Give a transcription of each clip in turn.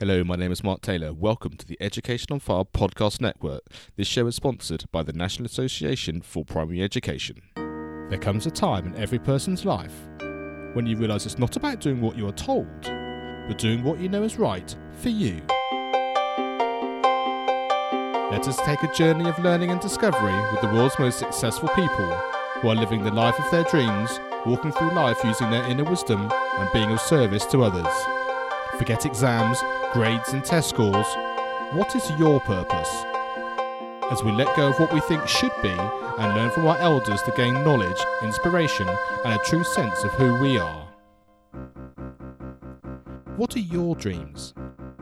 Hello, my name is Mark Taylor. Welcome to the Education on Fire podcast network. This show is sponsored by the National Association for Primary Education. There comes a time in every person's life when you realise it's not about doing what you are told, but doing what you know is right for you. Let us take a journey of learning and discovery with the world's most successful people who are living the life of their dreams, walking through life using their inner wisdom and being of service to others. Forget exams, grades, and test scores. What is your purpose? As we let go of what we think should be and learn from our elders to gain knowledge, inspiration, and a true sense of who we are. What are your dreams?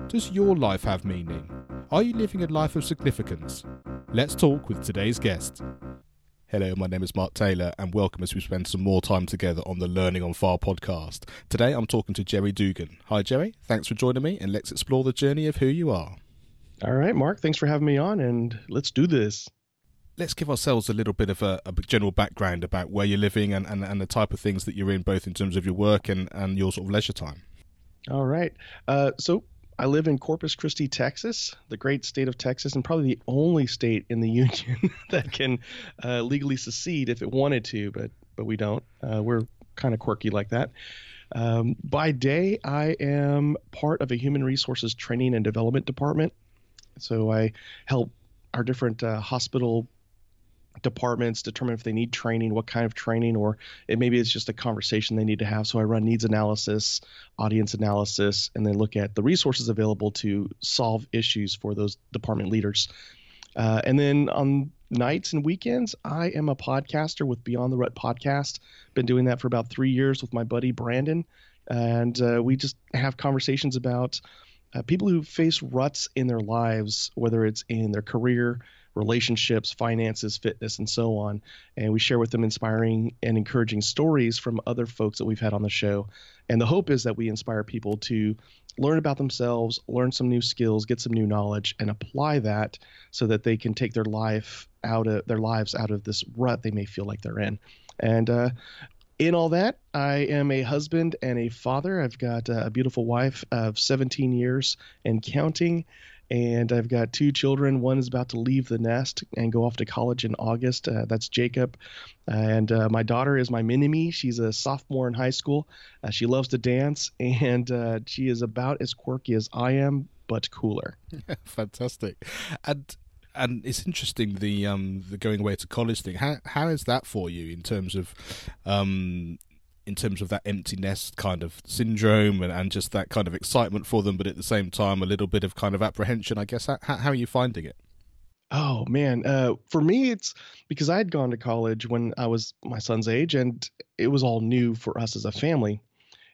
Does your life have meaning? Are you living a life of significance? Let's talk with today's guest. Hello, my name is Mark Taylor, and welcome as we spend some more time together on the Learning on Fire podcast. Today I'm talking to Jerry Dugan. Hi, Jerry. Thanks for joining me, and let's explore the journey of who you are. All right, Mark. Thanks for having me on, and let's do this. Let's give ourselves a little bit of a, a general background about where you're living and, and, and the type of things that you're in, both in terms of your work and, and your sort of leisure time. All right. Uh, so I live in Corpus Christi, Texas, the great state of Texas, and probably the only state in the union that can uh, legally secede if it wanted to, but but we don't. Uh, we're kind of quirky like that. Um, by day, I am part of a human resources training and development department. So I help our different uh, hospital departments determine if they need training, what kind of training, or it maybe it's just a conversation they need to have. So I run needs analysis, audience analysis, and then look at the resources available to solve issues for those department leaders. Uh, and then on nights and weekends, I am a podcaster with Beyond the Rut podcast. Been doing that for about three years with my buddy Brandon, and uh, we just have conversations about uh, people who face ruts in their lives, whether it's in their career relationships, finances, fitness, and so on. And we share with them inspiring and encouraging stories from other folks that we've had on the show. And the hope is that we inspire people to learn about themselves, learn some new skills, get some new knowledge, and apply that so that they can take their life out of their lives out of this rut they may feel like they're in. And uh, in all that, I am a husband and a father. I've got a beautiful wife of 17 years and counting and I've got two children. One is about to leave the nest and go off to college in August. Uh, that's Jacob, and uh, my daughter is my mini me. She's a sophomore in high school. Uh, she loves to dance, and uh, she is about as quirky as I am, but cooler. Fantastic, and and it's interesting the um the going away to college thing. How how is that for you in terms of um in terms of that empty nest kind of syndrome and, and just that kind of excitement for them, but at the same time a little bit of kind of apprehension, I guess. How, how are you finding it? Oh man, uh, for me it's because I had gone to college when I was my son's age, and it was all new for us as a family.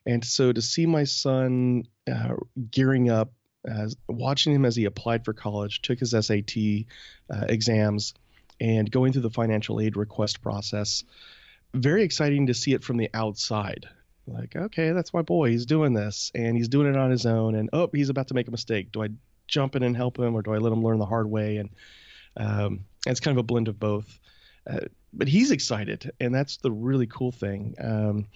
And so to see my son uh, gearing up, as watching him as he applied for college, took his SAT uh, exams, and going through the financial aid request process, very exciting to see it from the outside. Like, okay, that's my boy. He's doing this and he's doing it on his own. And oh, he's about to make a mistake. Do I jump in and help him or do I let him learn the hard way? And um, it's kind of a blend of both. Uh, but he's excited, and that's the really cool thing. Um,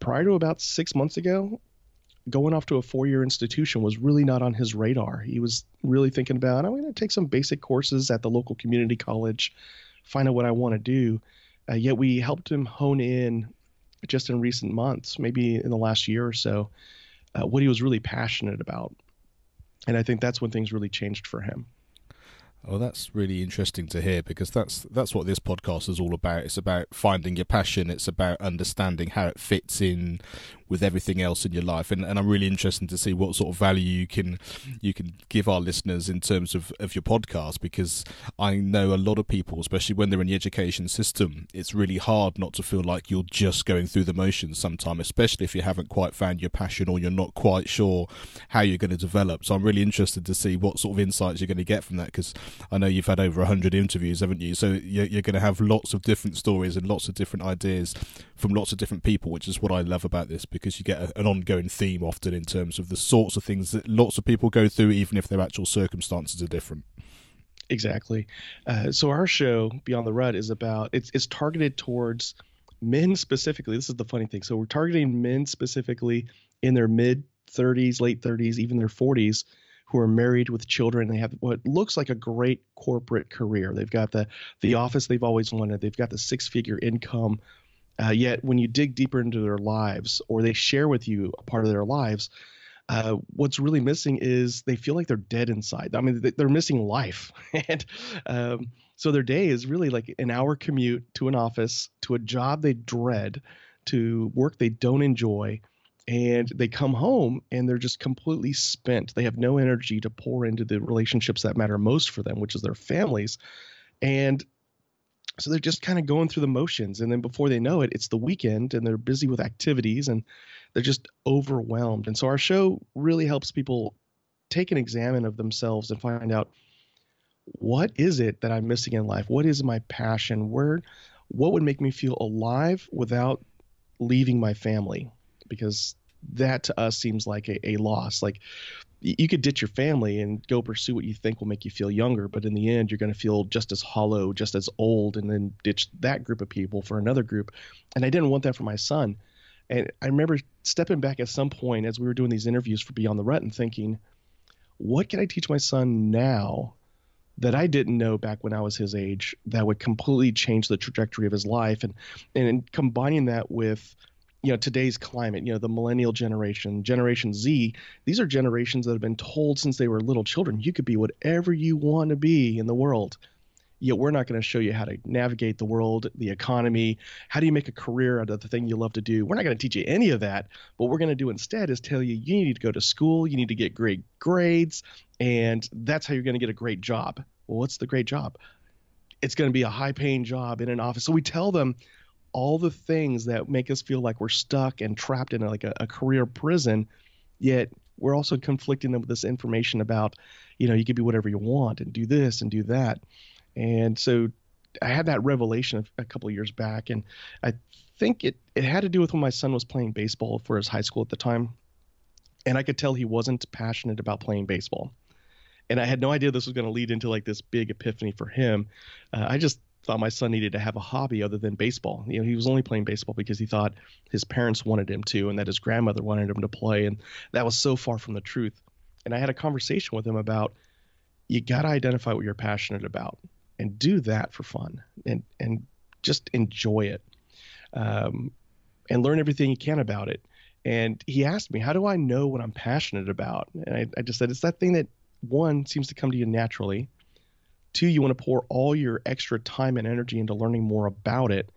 prior to about six months ago, going off to a four year institution was really not on his radar. He was really thinking about, I'm going to take some basic courses at the local community college, find out what I want to do. Uh, yet we helped him hone in just in recent months, maybe in the last year or so, uh, what he was really passionate about. And I think that's when things really changed for him. Oh, that's really interesting to hear because that's that's what this podcast is all about. It's about finding your passion. It's about understanding how it fits in with everything else in your life. And, and I'm really interested to see what sort of value you can you can give our listeners in terms of, of your podcast because I know a lot of people, especially when they're in the education system, it's really hard not to feel like you're just going through the motions sometimes, especially if you haven't quite found your passion or you're not quite sure how you're going to develop. So I'm really interested to see what sort of insights you're going to get from that because I know you've had over 100 interviews, haven't you? So you're, you're going to have lots of different stories and lots of different ideas from lots of different people, which is what I love about this because you get an ongoing theme often in terms of the sorts of things that lots of people go through, even if their actual circumstances are different. Exactly. Uh, so our show Beyond the Rut is about it's it's targeted towards men specifically. This is the funny thing. So we're targeting men specifically in their mid 30s, late 30s, even their 40s, who are married with children. They have what looks like a great corporate career. They've got the the office they've always wanted. They've got the six figure income. Uh, yet when you dig deeper into their lives, or they share with you a part of their lives, uh, what's really missing is they feel like they're dead inside. I mean, they're missing life, and um, so their day is really like an hour commute to an office, to a job they dread, to work they don't enjoy, and they come home and they're just completely spent. They have no energy to pour into the relationships that matter most for them, which is their families. And so they're just kind of going through the motions. And then before they know it, it's the weekend and they're busy with activities and they're just overwhelmed. And so our show really helps people take an examine of themselves and find out what is it that I'm missing in life? What is my passion? Where what would make me feel alive without leaving my family? Because that to us seems like a, a loss. Like you could ditch your family and go pursue what you think will make you feel younger, but in the end, you're going to feel just as hollow, just as old, and then ditch that group of people for another group. And I didn't want that for my son. And I remember stepping back at some point as we were doing these interviews for Beyond the Rut and thinking, what can I teach my son now that I didn't know back when I was his age that would completely change the trajectory of his life? And and combining that with you know today's climate you know the millennial generation generation z these are generations that have been told since they were little children you could be whatever you want to be in the world. Yet we're not going to show you how to navigate the world the economy. How do you make a career out of the thing you love to do? We're not going to teach you any of that. What we're going to do instead is tell you you need to go to school you need to get great grades and that's how you're going to get a great job. Well what's the great job? It's going to be a high paying job in an office. So we tell them all the things that make us feel like we're stuck and trapped in like a, a career prison yet we're also conflicting them with this information about you know you can be whatever you want and do this and do that. And so i had that revelation a, couple years back and i think it, it had to do with when my son was playing baseball for his high school at the time and i could tell he wasn't passionate about playing baseball. And i had no idea this was going to lead into like this big epiphany for him. Uh, i just thought my son needed to have a hobby other than baseball. You know, he was only playing baseball because he thought his parents wanted him to and that his grandmother wanted him to play. And that was so far from the truth. And I had a conversation with him about you got to identify what you're passionate about and do that for fun and, and just enjoy it um, and learn everything you can about it. And he asked me, How do I know what I'm passionate about? And I, I just said, It's that thing that one seems to come to you naturally Two, you want to pour all your extra time and energy into learning more about it.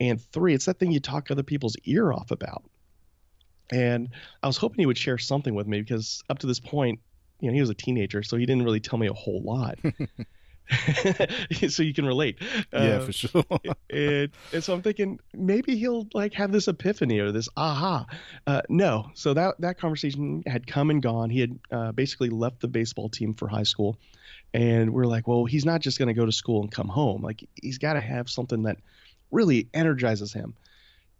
And three, it's that thing you talk other people's ear off about. And I was hoping he would share something with me because up to this point, you know, he was a teenager, so he didn't really tell me a whole lot. so you can relate. Yeah, uh, for sure. and, and, so I'm thinking maybe he'll like have this epiphany or this aha. Uh, no, so that that conversation had come and gone. He had uh, basically left the baseball team for high school, and we're like, well, he's not just going to go to school and come home. Like he's got to have something that really energizes him.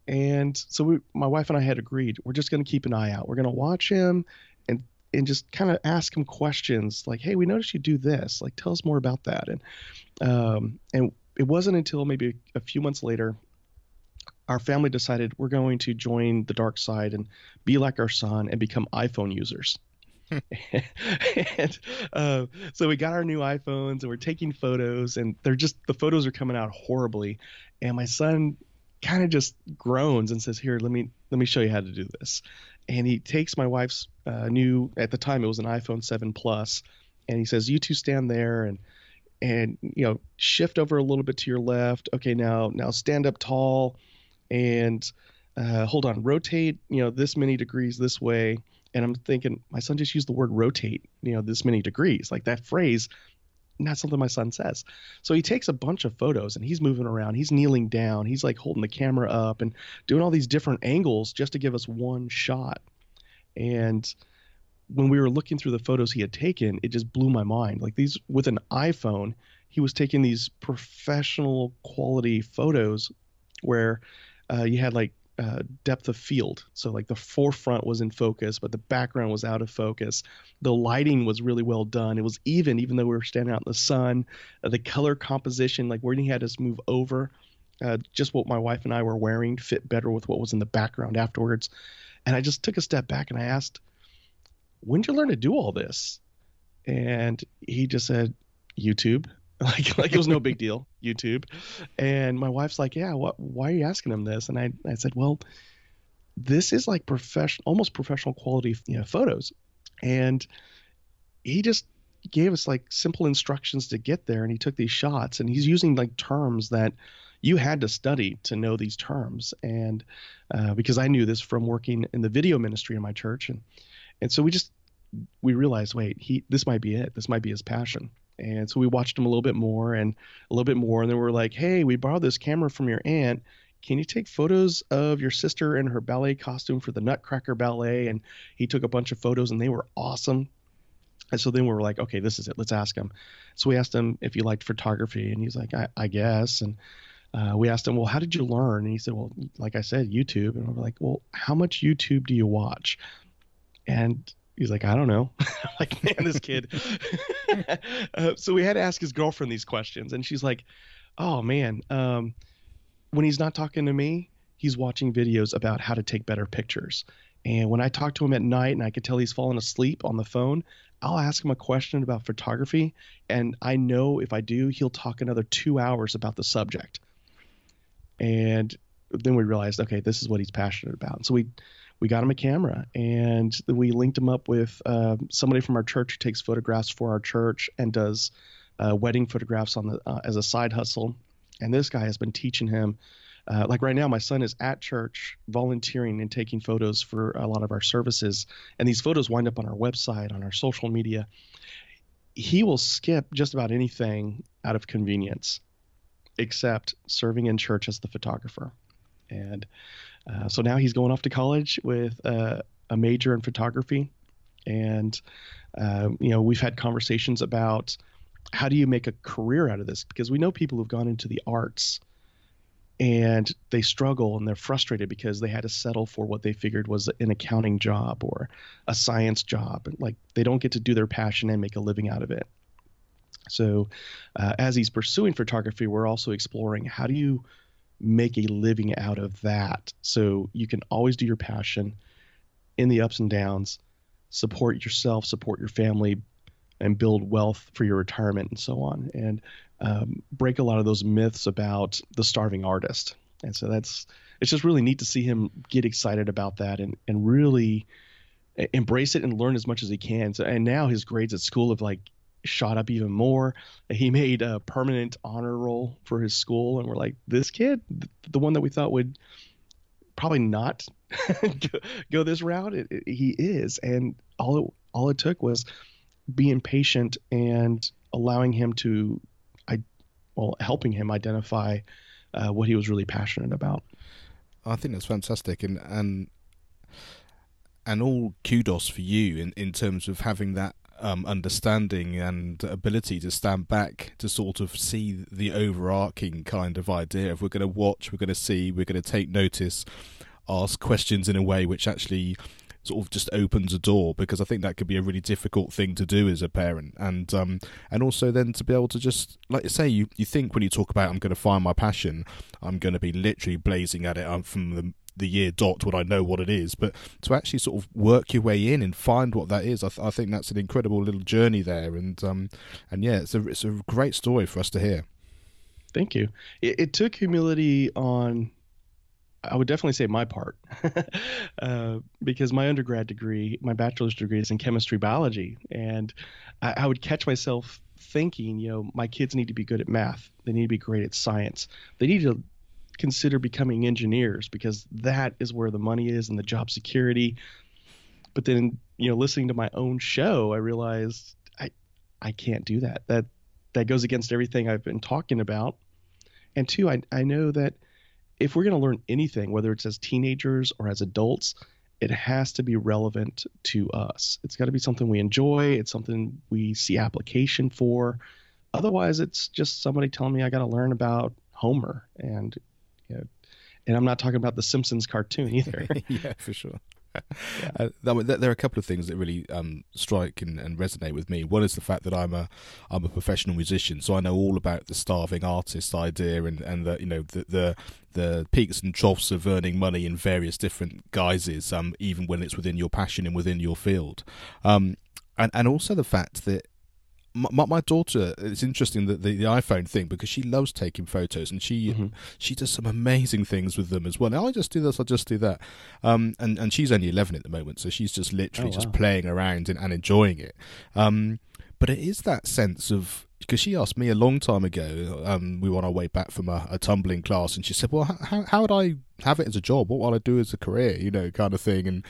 And so we, my wife and I had agreed we're just going to keep an eye out. We're going to watch him and and just kind of ask him questions like, "Hey, we noticed you do this. Like, tell us more about that." And um, and it wasn't until maybe a few months later, our family decided we're going to join the dark side and be like our son and become iPhone users. and uh, so we got our new iPhones and we're taking photos, and they're just the photos are coming out horribly. And my son kind of just groans and says, "Here, let me let me show you how to do this." And he takes my wife's uh, new at the time it was an iPhone 7 Plus, and he says, "You two stand there and." and you know shift over a little bit to your left okay now now stand up tall and uh, hold on rotate you know this many degrees this way and I'm thinking, my son just used the word rotate, you know, this many degrees. Like that phrase, not something my son says. So he takes a bunch of photos and he's moving around. He's kneeling down. He's like holding the camera up and doing all these different angles just to give us one shot. And when we were looking through the photos he had taken, it just blew my mind. Like these with an iPhone, he was taking these professional quality photos where uh, you had like uh, depth of field. So like the forefront was in focus, but the background was out of focus. The lighting was really well done. It was even, even though we were standing out in the sun. Uh, the color composition, like where he had us move over, uh, just what my wife and I were wearing fit better with what was in the background afterwards. And I just took a step back and I asked, when'd you learn to do all this? And he just said, YouTube. Like, like it was no big deal, YouTube. And my wife's like, yeah, what, why are you asking him this? And I, I said, well, this is like professional, almost professional quality, you know, photos. And he just gave us like simple instructions to get there. And he took these shots and he's using like terms that you had to study to know these terms. And uh, because I knew this from working in the video ministry in my church. And, and so we just, we realized, wait, he, this might be it. This might be his passion. And so we watched him a little bit more and a little bit more. And then we are like, hey, we borrowed this camera from your aunt. Can you take photos of your sister in her ballet costume for the Nutcracker Ballet? And he took a bunch of photos and they were awesome. And so then we were like, okay, this is it. Let's ask him. So we asked him if he liked photography. And he's like, I, I guess. And uh, we asked him, well, how did you learn? And he said, well, like I said, YouTube. And we we're like, well, how much YouTube do you watch? And he's like, I don't know. like, man, this kid. uh, so we had to ask his girlfriend these questions, and she's like, oh man, um, when he's not talking to me, he's watching videos about how to take better pictures. And when I talk to him at night and I can tell he's fallen asleep on the phone, I'll ask him a question about photography, and I know if I do, he'll talk another two hours about the subject. And then we realized, okay, this is what he's passionate about. And so we we got him a camera and we linked him up with uh, somebody from our church who takes photographs for our church and does uh, wedding photographs on the uh, as a side hustle. And this guy has been teaching him. Uh, like right now, my son is at church volunteering and taking photos for a lot of our services, and these photos wind up on our website, on our social media. He will skip just about anything out of convenience, except serving in church as the photographer. And uh, so now he's going off to college with uh, a major in photography, and uh, you know we've had conversations about how do you make a career out of this? Because we know people who've gone into the arts and they struggle and they're frustrated because they had to settle for what they figured was an accounting job or a science job. Like they don't get to do their passion and make a living out of it. So uh, as he's pursuing photography we're also exploring how do you make a living out of that. So you can always do your passion in the ups and downs, support yourself, support your family, and build wealth for your retirement and so on, and um, break a lot of those myths about the starving artist. And so that's it's just really neat to see him get excited about that and and really embrace it and learn as much as he can. So, and now his grades at school have like shot up even more. He made a permanent honor roll for his school, and we're like, this kid, the one that we thought would probably not go, this route, it, it, he is. And all it all it took was being patient and allowing him to, I, well, helping him identify uh, what he was really passionate about. I think that's fantastic, and and and all kudos for you in in terms of having that um, understanding and ability to stand back to sort of see the overarching kind of idea. If we're going to watch, we're going to see, we're going to take notice, ask questions in a way which actually sort of just opens a door because I think that could be a really difficult thing to do as a parent and um and also then to be able to just like you say you you think when you talk about I'm going to find my passion I'm going to be literally blazing at it um, from the the year dot when I know what it is, but to actually sort of work your way in and find what that is, I, th- I think that's an incredible little journey there, and um, and yeah, it's a it's a great story for us to hear. Thank you. It, it took humility on, I would definitely say my part, uh, because my undergrad degree, my bachelor's degree is in chemistry biology, and I, I would catch myself thinking, you know, my kids need to be good at math. They need to be great at science. They need to consider becoming engineers because that is where the money is and the job security. But then, you know, listening to my own show, I realized I I can't do that. That that goes against everything I've been talking about. And two, I I know that if we're going to learn anything, whether it's as teenagers or as adults, it has to be relevant to us. It's got to be something we enjoy. It's something we see application for. Otherwise, it's just somebody telling me I got to learn about Homer, and you know, and I'm not talking about the Simpsons cartoon either. yeah, for sure. yeah. uh, there are a couple of things that really um, strike and, and, resonate with me. One is the fact that I'm a I'm a professional musician, so I know all about the starving artist idea and and the you know the the, the peaks and troughs of earning money in various different guises, um, even when it's within your passion and within your field. Um, and and also the fact that my, my daughter it's interesting that the, the iphone thing because she loves taking photos and she mm-hmm. she does some amazing things with them as well now i just do this i just do that um, and and she's only 11 at the moment so she's just literally oh, wow. just playing around and, and enjoying it um, but it is that sense of because she asked me a long time ago. Um, we were on our way back from a, a tumbling class, and she said, "Well, how how would I have it as a job? What will I do as a career? You know, kind of thing." And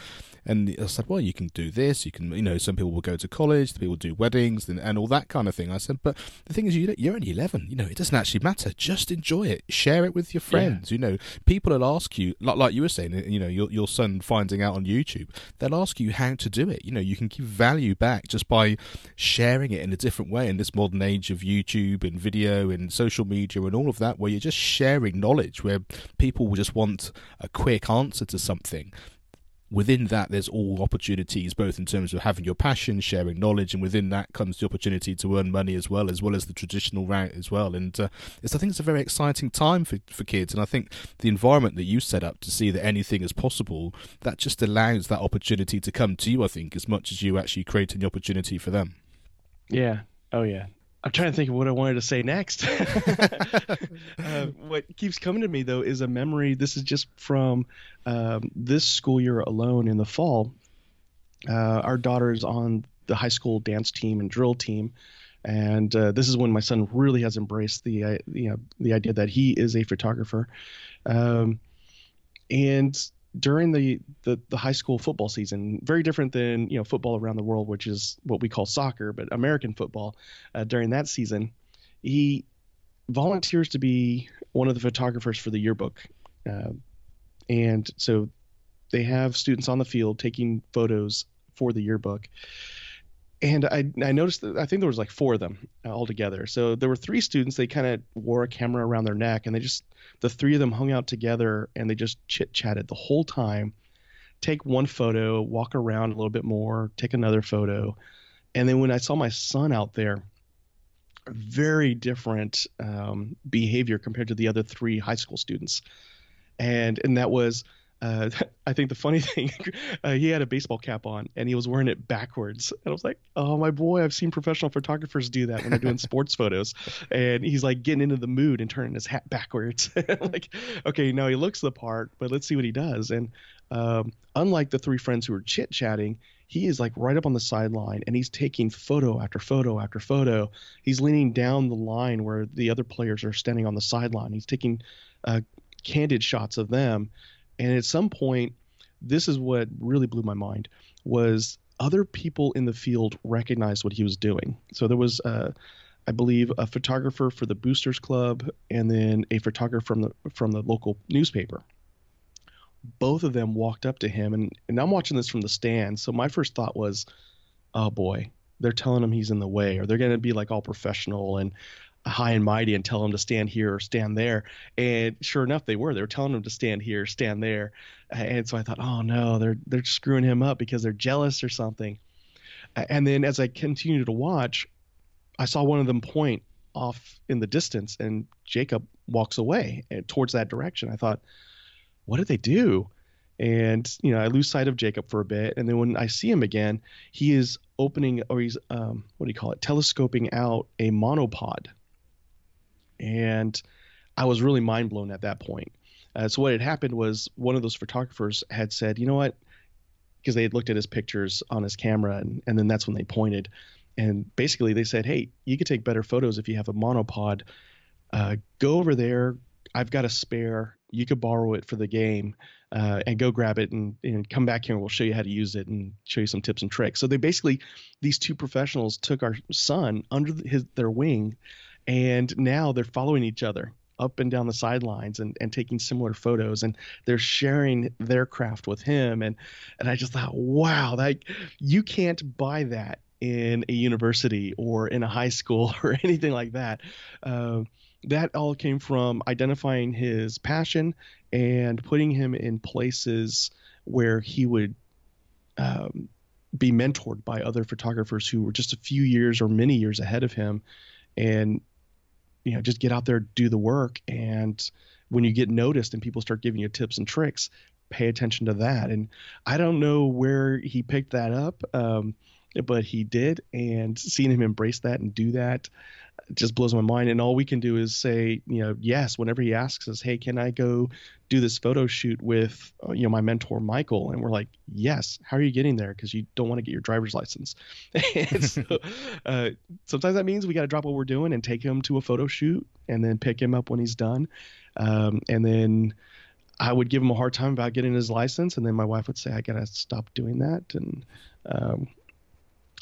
and I said, well, you can do this. You can, you know, some people will go to college, people do weddings and, and all that kind of thing. I said, but the thing is, you, you're only 11. You know, it doesn't actually matter. Just enjoy it. Share it with your friends. Yeah. You know, people will ask you, like, like you were saying, you know, your, your son finding out on YouTube, they'll ask you how to do it. You know, you can give value back just by sharing it in a different way in this modern age of YouTube and video and social media and all of that, where you're just sharing knowledge, where people will just want a quick answer to something within that there's all opportunities both in terms of having your passion sharing knowledge and within that comes the opportunity to earn money as well as well as the traditional route as well. And uh, it's, i think it's a very exciting time for, for kids. And i think the environment that you set up to see that anything is possible that just allows that opportunity to come to you i think as much as you actually creating the opportunity for them. Yeah. Oh yeah I'm trying to think of what I wanted to say next. uh, what keeps coming to me though is a memory. This is just from um, this school year alone in the fall. Uh, our daughter is on the high school dance team and drill team, and uh, this is when my son really has embraced the uh, you know the idea that he is a photographer. Um, and during the, the, the high school football season, very different than you know football around the world, which is what we call soccer, but American football. Uh, during that season, he volunteers to be one of the photographers for the yearbook, uh, and so they have students on the field taking photos for the yearbook and I, I noticed that I think there was like four of them all together. So there were three students. They kind of wore a camera around their neck, and they just the three of them hung out together, and they just chit chatted the whole time. Take one photo, walk around a little bit more, take another photo, and then when I saw my son out there, very different um, behavior compared to the other three high school students, and and that was uh, I think the funny thing, uh, he had a baseball cap on and he was wearing it backwards. And I was like, oh, my boy, I've seen professional photographers do that when they're doing sports photos. And he's like getting into the mood and turning his hat backwards. like, okay, now he looks the part, but let's see what he does. And um, unlike the three friends who were chit chatting, he is like right up on the sideline and he's taking photo after photo after photo. He's leaning down the line where the other players are standing on the sideline. He's taking uh, candid shots of them and at some point, this is what really blew my mind was other people in the field recognized what he was doing. So there was, uh, I believe, a photographer for the Boosters Club, and then a photographer from the from the local newspaper. Both of them walked up to him, and, and I'm watching this from the stand. So my first thought was, oh boy, they're telling him he's in the way, or they're going to be like all professional and high and mighty and tell him to stand here or stand there. And sure enough, they were. They were telling him to stand here, stand there. And so I thought, oh no, they're they're screwing him up because they're jealous or something. And then as I continued to watch, I saw one of them point off in the distance, and Jacob walks away eh, towards that direction. I thought, what did they do? And you know, I lose sight of Jacob for a bit, and then when I see him again, he is opening or he's um, what do you call it, telescoping out a monopod and I was really mind blown at that point. Uh, so what had happened was one of those photographers had said, you know what, because they had looked at his pictures on his camera, and, and then that's when they pointed, and basically they said, hey, you could take better photos if you have a monopod. Uh, go over there. I've got a spare. You could borrow it for the game, uh, and go grab it and, and come back here and we'll show you how to use it and show you some tips and tricks. So they basically, these two professionals took our son under his, their wing and now they're following each other up and down the sidelines and, and taking similar photos and they're sharing their craft with him. And and I just thought wow that you can't buy that in a university or in a high school or anything like that. Uh, that all came from identifying his passion and putting him in places where he would um, be mentored by other photographers who were just a few years or many years ahead of him, and you know just get out there, do the work, and when you get noticed and people start giving you tips and tricks, pay attention to that. And I don't know where he picked that up, um, but he did, and seeing him embrace that and do that just blows my mind. And all we can do is say, you know, yes, whenever he asks us, hey, can I go do this photo shoot with, uh, you know, my mentor Michael? And we're like, yes. How are you getting there? Because you don't want to get your driver's license. and so uh, sometimes that means we got to drop what we're doing and take him to a photo shoot and then pick him up when he's done. Um, and then I would give him a hard time about getting his license, and then my wife would say, "I gotta stop doing that," and um,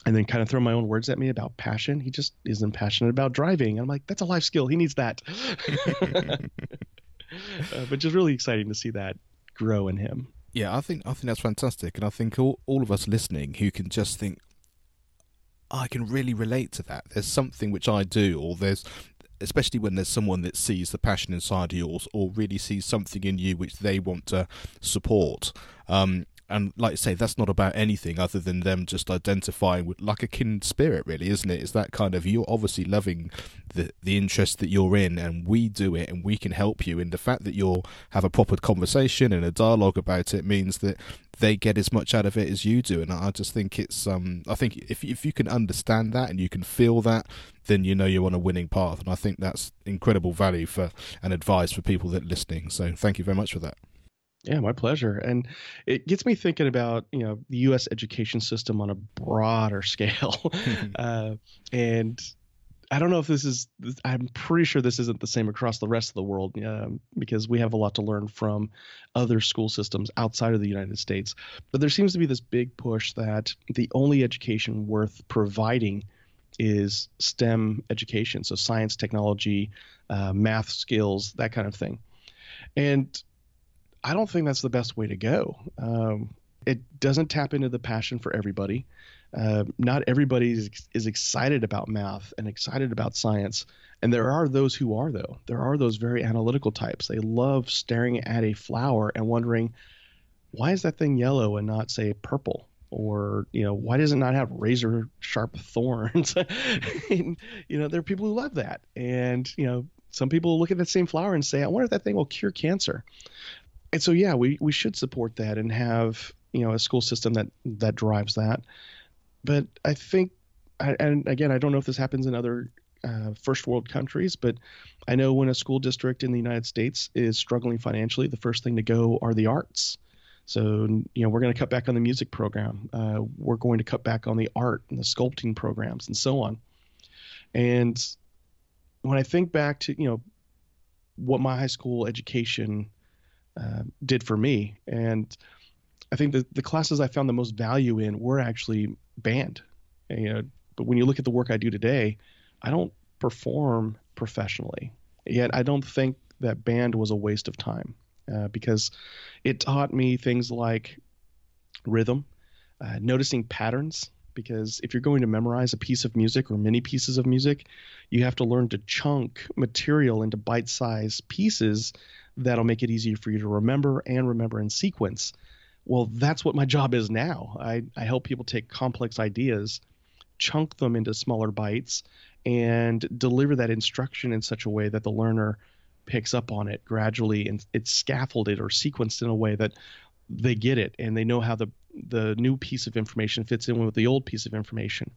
and then kind of throw my own words at me about passion. He just isn't passionate about driving. I'm like, that's a life skill. He needs that. uh, but just really exciting to see that grow in him. Yeah, I think I think that's fantastic, and I think all all of us listening who can just think, I can really relate to that. There's something which I do, or there's especially when there's someone that sees the passion inside yours or really sees something in you which they want to support. Um, and like I say, that's not about anything other than them just identifying with like a kin spirit, really, isn't it? It's that kind of you're obviously loving the the interest that you're in, and we do it, and we can help you. And the fact that you'll have a proper conversation and a dialogue about it means that they get as much out of it as you do. And I just think it's um, I think if if you can understand that and you can feel that, then you know you're on a winning path. And I think that's incredible value for and advice for people that are listening. So thank you very much for that. Yeah, my pleasure. And it gets me thinking about you know the U.S. education system on a broader scale, uh, and I don't know if this is. I'm pretty sure this isn't the same across the rest of the world um, because we have a lot to learn from other school systems outside of the United States. But there seems to be this big push that the only education worth providing is STEM education, so science, technology, uh, math skills, that kind of thing. And I don't think that's the best way to go. Um, it doesn't tap into the passion for everybody. Uh, not everybody is, is, excited about math and excited about science. And there are those who are, though. There are those very analytical types. They love staring at a flower and wondering, why is that thing yellow and not, say, purple? Or, you know, why does it not have razor sharp thorns? and, you know, there are people who love that. And, you know, some people look at that same flower and say, I wonder if that thing will cure cancer and so yeah, we we should support that and have you know a school system that that drives that. But I think, and again, I don't know if this happens in other uh, first world countries, but I know when a school district in the United States is struggling financially, the first thing to go are the arts. So, you know, we're going to cut back on the music program. Uh, we're going to cut back on the art and the sculpting programs and so on. And when I think back to, you know, what my high school education uh, did for me. And I think that the classes I found the most value in were actually band. And, you know, but when you look at the work I do today, I don't perform professionally. Yet I don't think that band was a waste of time uh, because it taught me things like rhythm, uh, noticing patterns. Because if you're going to memorize a piece of music or many pieces of music, you have to learn to chunk material into bite sized pieces that'll make it easier for you to remember and remember in sequence. Well, that's what my job is now. I, I help people take complex ideas, chunk them into smaller bites, and deliver that instruction in such a way that the learner picks up on it gradually and it's scaffolded or sequenced in a way that they get it and they know how the the new piece of information fits in with the old piece of information.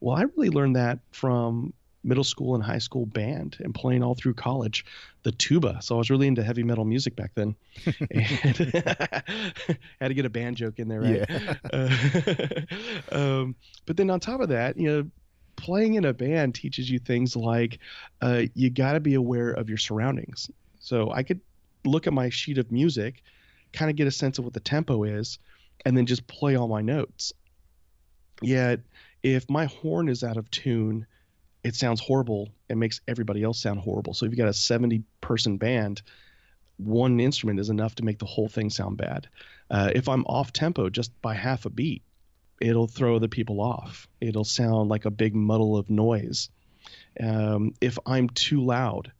Well, I really learned that from middle school and high school band and playing all through college the tuba. So I was really into heavy metal music back then. and had to get a band joke in there, right? Yeah. Uh, um, but then on top of that, you know, playing in a band teaches you things like uh, you got to be aware of your surroundings. So I could look at my sheet of music, kind of get a sense of what the tempo is, and then just play all my notes. Yet, if my horn is out of tune, it sounds horrible and makes everybody else sound horrible. So if you've got a 70 person band, one instrument is enough to make the whole thing sound bad. Uh, if I'm off tempo just by half a beat, it'll throw the people off. It'll sound like a big muddle of noise. Um, if I'm too loud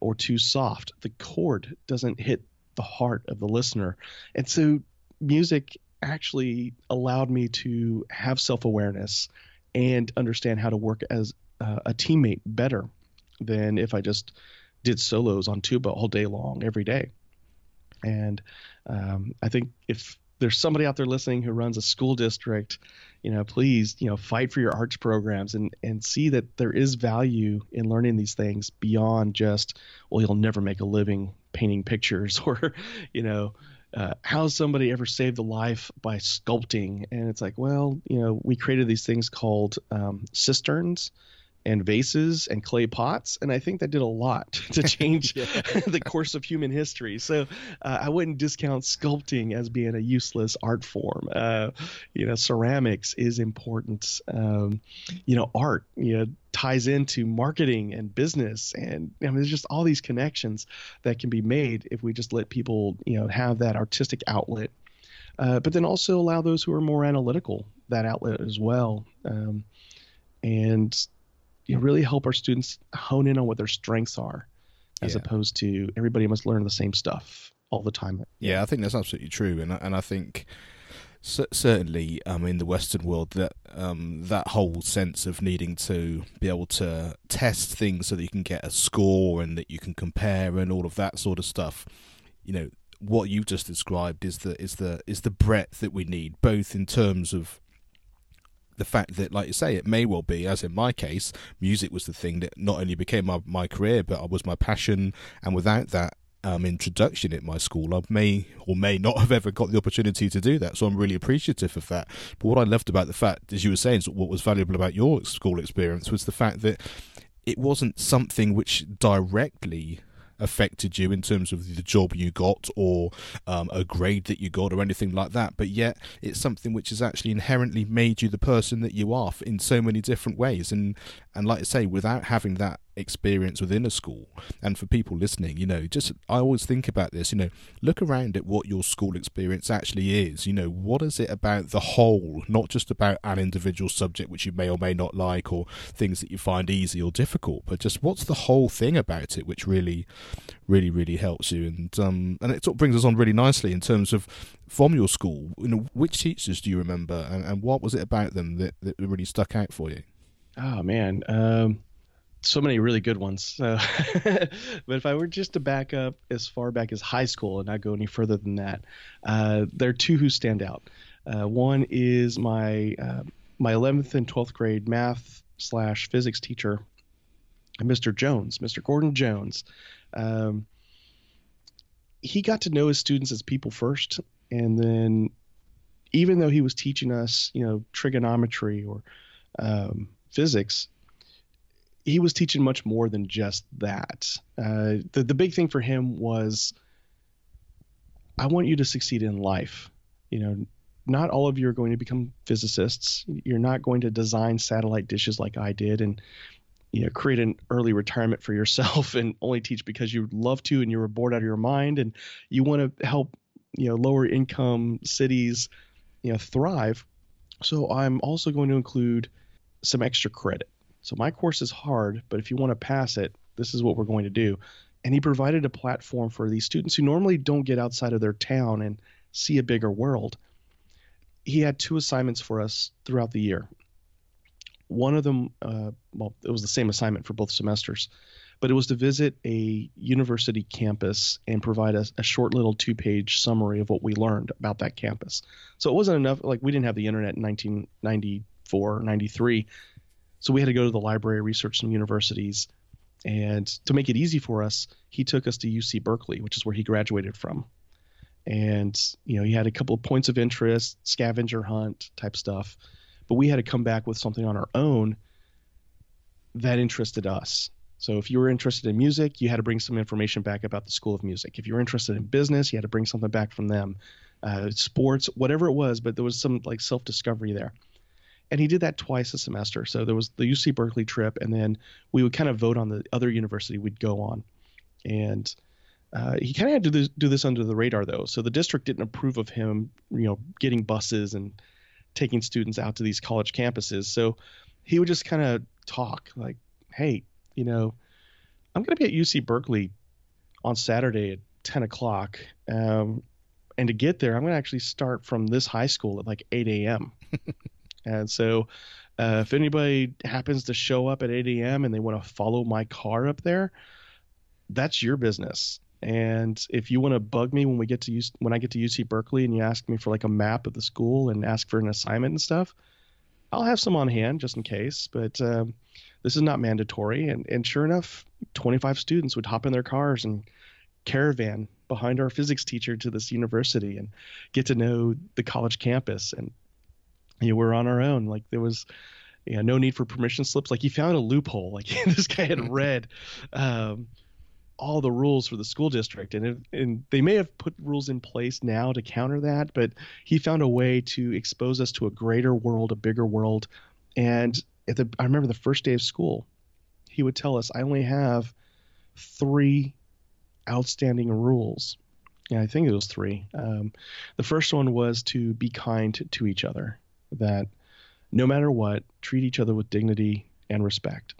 or too soft, the chord doesn't hit the heart of the listener. And so music actually allowed me to have self awareness and understand how to work as uh, a teammate better than if I just did solos on tuba all day long every day. And um, I think if there's somebody out there listening who runs a school district, you know, please, you know, fight for your arts programs and and see that there is value in learning these things beyond just, well, you'll never make a living painting pictures or, you know, uh, how somebody ever saved a life by sculpting? And it's like, well, you know, we created these things called um, cisterns and vases and clay pots, and I think that did a lot to change the course of human history. So uh, I wouldn't discount sculpting as being a useless art form. Uh, you know, ceramics is important. Um, you know, art. You know, ties into marketing and business and I mean, there's just all these connections that can be made if we just let people you know have that artistic outlet uh, but then also allow those who are more analytical that outlet as well um, and you know, really help our students hone in on what their strengths are as yeah. opposed to everybody must learn the same stuff all the time yeah i think that's absolutely true and, and i think certainly, um, in the Western world, that um, that whole sense of needing to be able to test things so that you can get a score and that you can compare and all of that sort of stuff. You know, what you just described is the is the is the breadth that we need, both in terms of the fact that, like you say, it may well be, as in my case, music was the thing that not only became my, my career, but was my passion. And without that, um, introduction at my school, I may or may not have ever got the opportunity to do that. So I'm really appreciative of that. But what I loved about the fact, as you were saying, what was valuable about your school experience was the fact that it wasn't something which directly affected you in terms of the job you got or um, a grade that you got or anything like that. But yet, it's something which has actually inherently made you the person that you are in so many different ways. And and like I say, without having that experience within a school, and for people listening, you know, just I always think about this. You know, look around at what your school experience actually is. You know, what is it about the whole, not just about an individual subject which you may or may not like, or things that you find easy or difficult, but just what's the whole thing about it which really, really, really helps you. And um, and it sort of brings us on really nicely in terms of from your school. You know, which teachers do you remember, and, and what was it about them that, that really stuck out for you? Oh man, um, so many really good ones. Uh, but if I were just to back up as far back as high school and not go any further than that, uh, there are two who stand out. Uh, one is my uh, my 11th and 12th grade math slash physics teacher, Mr. Jones, Mr. Gordon Jones. Um, he got to know his students as people first, and then even though he was teaching us, you know, trigonometry or um, physics, he was teaching much more than just that. Uh, the the big thing for him was, I want you to succeed in life. You know, not all of you are going to become physicists. You're not going to design satellite dishes like I did, and you know, create an early retirement for yourself and only teach because you love to and you were bored out of your mind and you want to help you know lower income cities you know thrive. So I'm also going to include some extra credit. So my course is hard, but if you want to pass it, this is what we're going to do. And he provided a platform for these students who normally don't get outside of their town and see a bigger world. He had two assignments for us throughout the year. One of them, uh, well, it was the same assignment for both semesters, but it was to visit a university campus and provide a, a short little two page summary of what we learned about that campus. So it wasn't enough, like, we didn't have the internet in 1994, 93 so we had to go to the library, research some universities, and to make it easy for us, he took us to UC Berkeley, which is where he graduated from. And you know, he had a couple of points of interest, scavenger hunt type stuff, but we had to come back with something on our own that interested us. So if you were interested in music, you had to bring some information back about the School of Music. If you were interested in business, you had to bring something back from them. Uh, sports, whatever it was, but there was some like self discovery there and he did that twice a semester. So there was the UC Berkeley trip, and then we would kind of vote on the other university we'd go on. And uh, he kind of had to do this, do this, under the radar though, so the district didn't approve of him, you know, getting buses and taking students out to these college campuses. So he would just kind of talk like, "Hey, you know, I'm going to be at UC Berkeley on Saturday at 10 o'clock. Um, and to get there, I'm going to actually start from this high school at like 8 a.m. and so, uh, if anybody happens to show up at 8 a.m. and they want to follow my car up there, that's your business. And if you want to bug me when we get to use when I get to UC Berkeley and you ask me for like a map of the school and ask for an assignment and stuff, I'll have some on hand just in case. But um, this is not mandatory. And and sure enough, 25 students would hop in their cars and caravan behind our physics teacher to this university and get to know the college campus. And you know, we're on our own. Like there was you know, no need for permission slips. Like he found a loophole. Like this guy had read um, all the rules for the school district, and and they may have put rules in place now to counter that, but he found a way to expose us to a greater world, a bigger world. And at the, I remember the first day of school, he would tell us, "I only have three outstanding rules." Yeah, I think it was three. Um, the first one was to be kind to each other. That no matter what, treat each other with dignity and respect.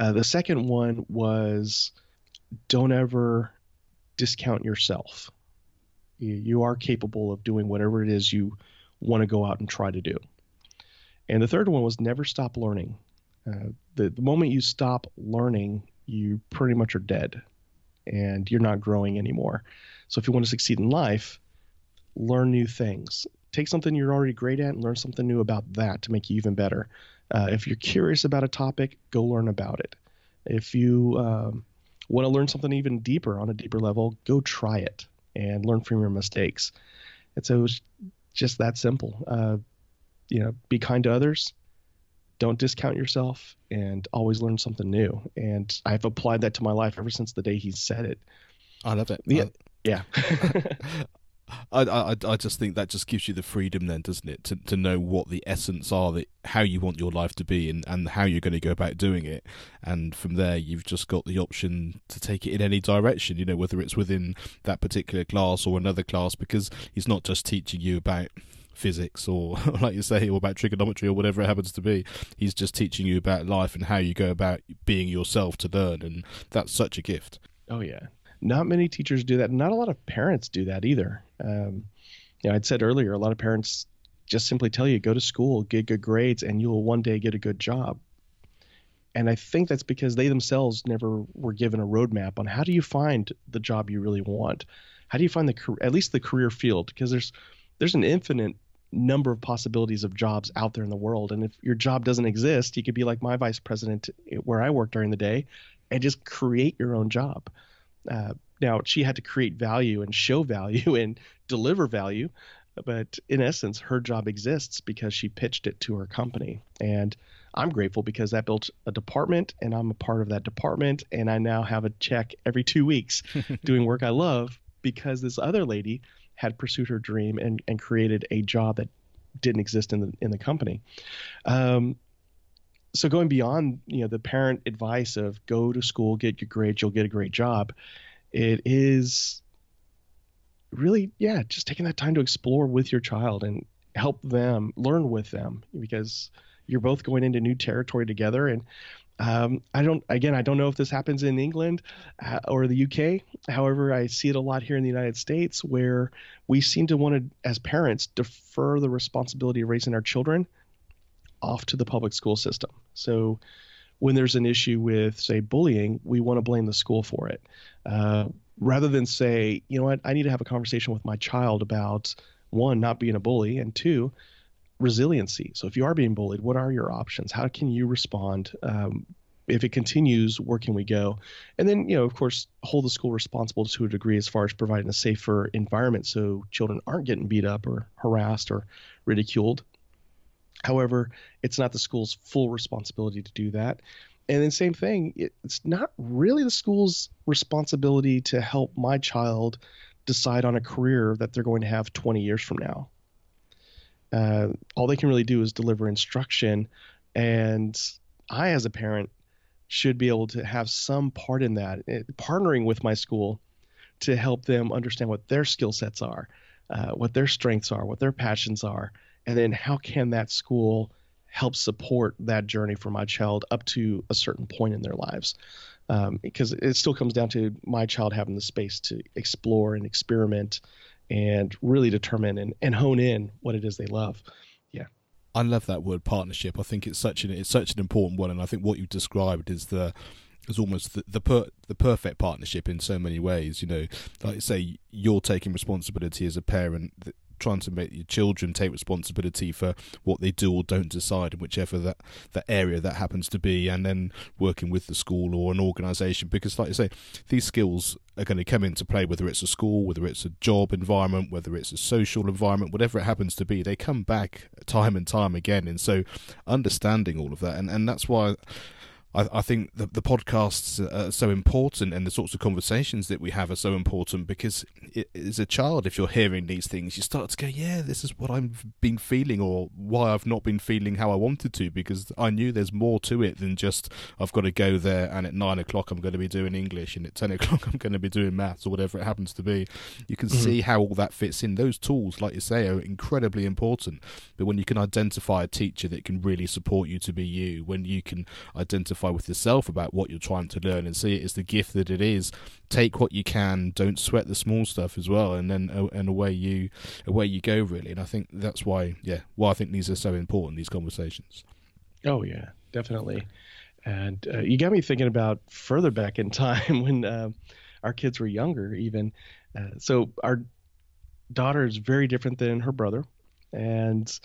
Uh, the second one was don't ever discount yourself. You, you are capable of doing whatever it is you want to go out and try to do. And the third one was never stop learning. Uh, the, the moment you stop learning, you pretty much are dead and you're not growing anymore. So if you want to succeed in life, learn new things. Take something you're already great at and learn something new about that to make you even better. Uh, if you're curious about a topic, go learn about it. If you um, want to learn something even deeper on a deeper level, go try it and learn from your mistakes. And so it's just that simple. Uh, you know, be kind to others. Don't discount yourself and always learn something new. And I've applied that to my life ever since the day he said it. I love it. Yeah. yeah. I, I I just think that just gives you the freedom then, doesn't it, to to know what the essence are, that how you want your life to be, and and how you're going to go about doing it, and from there you've just got the option to take it in any direction. You know, whether it's within that particular class or another class, because he's not just teaching you about physics or like you say or about trigonometry or whatever it happens to be he's just teaching you about life and how you go about being yourself to learn and that's such a gift oh yeah not many teachers do that. Not a lot of parents do that either. Um, you know, I'd said earlier, a lot of parents just simply tell you go to school, get good grades, and you will one day get a good job. And I think that's because they themselves never were given a roadmap on how do you find the job you really want. How do you find the at least the career field? Because there's there's an infinite number of possibilities of jobs out there in the world. And if your job doesn't exist, you could be like my vice president where I work during the day and just create your own job. Uh, now she had to create value and show value and deliver value, but in essence, her job exists because she pitched it to her company. And I'm grateful because that built a department and I'm a part of that department. And I now have a check every two weeks doing work I love because this other lady had pursued her dream and, and created a job that didn't exist in the in the company. Um, so going beyond you know the parent advice of go to school get your grades you'll get a great job it is really yeah just taking that time to explore with your child and help them learn with them because you're both going into new territory together and um, I don't again I don't know if this happens in England uh, or the UK however I see it a lot here in the United States where we seem to want to as parents defer the responsibility of raising our children off to the public school system. So when there's an issue with, say, bullying, we want to blame the school for it. Uh, rather than say, you know what, I need to have a conversation with my child about one, not being a bully, and two, resiliency. So if you are being bullied, what are your options? How can you respond? Um, if it continues, where can we go? And then, you know, of course, hold the school responsible to a degree as far as providing a safer environment so children aren't getting beat up or harassed or ridiculed. However, it's not the school's full responsibility to do that. And then, same thing, it's not really the school's responsibility to help my child decide on a career that they're going to have 20 years from now. Uh, all they can really do is deliver instruction. And I, as a parent, should be able to have some part in that, it, eh, partnering with my school to help them understand what their skill sets are, uh, what their strengths are, what their passions are, and then how can that school help support that journey for my child up to a certain point in their lives um, because it still comes down to my child having the space to explore and experiment and really determine and, and hone in what it is they love. Yeah. I love that word partnership. I think it's such an it's such an important one, and I think what you've described is the is almost the the, per, the perfect partnership in so many ways. You know, like you say, you're taking responsibility as a parent trying to make your children take responsibility for what they do or don't decide in whichever that, that area that happens to be, and then working with the school or an organisation. Because, like I say, these skills are going to come into play, whether it's a school, whether it's a job environment, whether it's a social environment, whatever it happens to be, they come back time and time again. And so, understanding all of that, and, and that's why I, I think the, the podcasts are so important and the sorts of conversations that we have are so important because it, as a child, if you're hearing these things, you start to go, yeah, this is what I've been feeling or why I've not been feeling how I wanted to because I knew there's more to it than just I've got to go there and at nine o'clock I'm going to be doing English and at 10 o'clock I'm going to be doing maths or whatever it happens to be. You can mm-hmm. see how all that fits in. Those tools, like you say, are incredibly important. But when you can identify a teacher that can really support you to be you, when you can identify with yourself about what you're trying to learn and see it as the gift that it is. Take what you can, don't sweat the small stuff as well, and then uh, and away you away you go really. And I think that's why, yeah, why I think these are so important. These conversations. Oh yeah, definitely. And uh, you got me thinking about further back in time when uh, our kids were younger, even. Uh, so our daughter is very different than her brother, and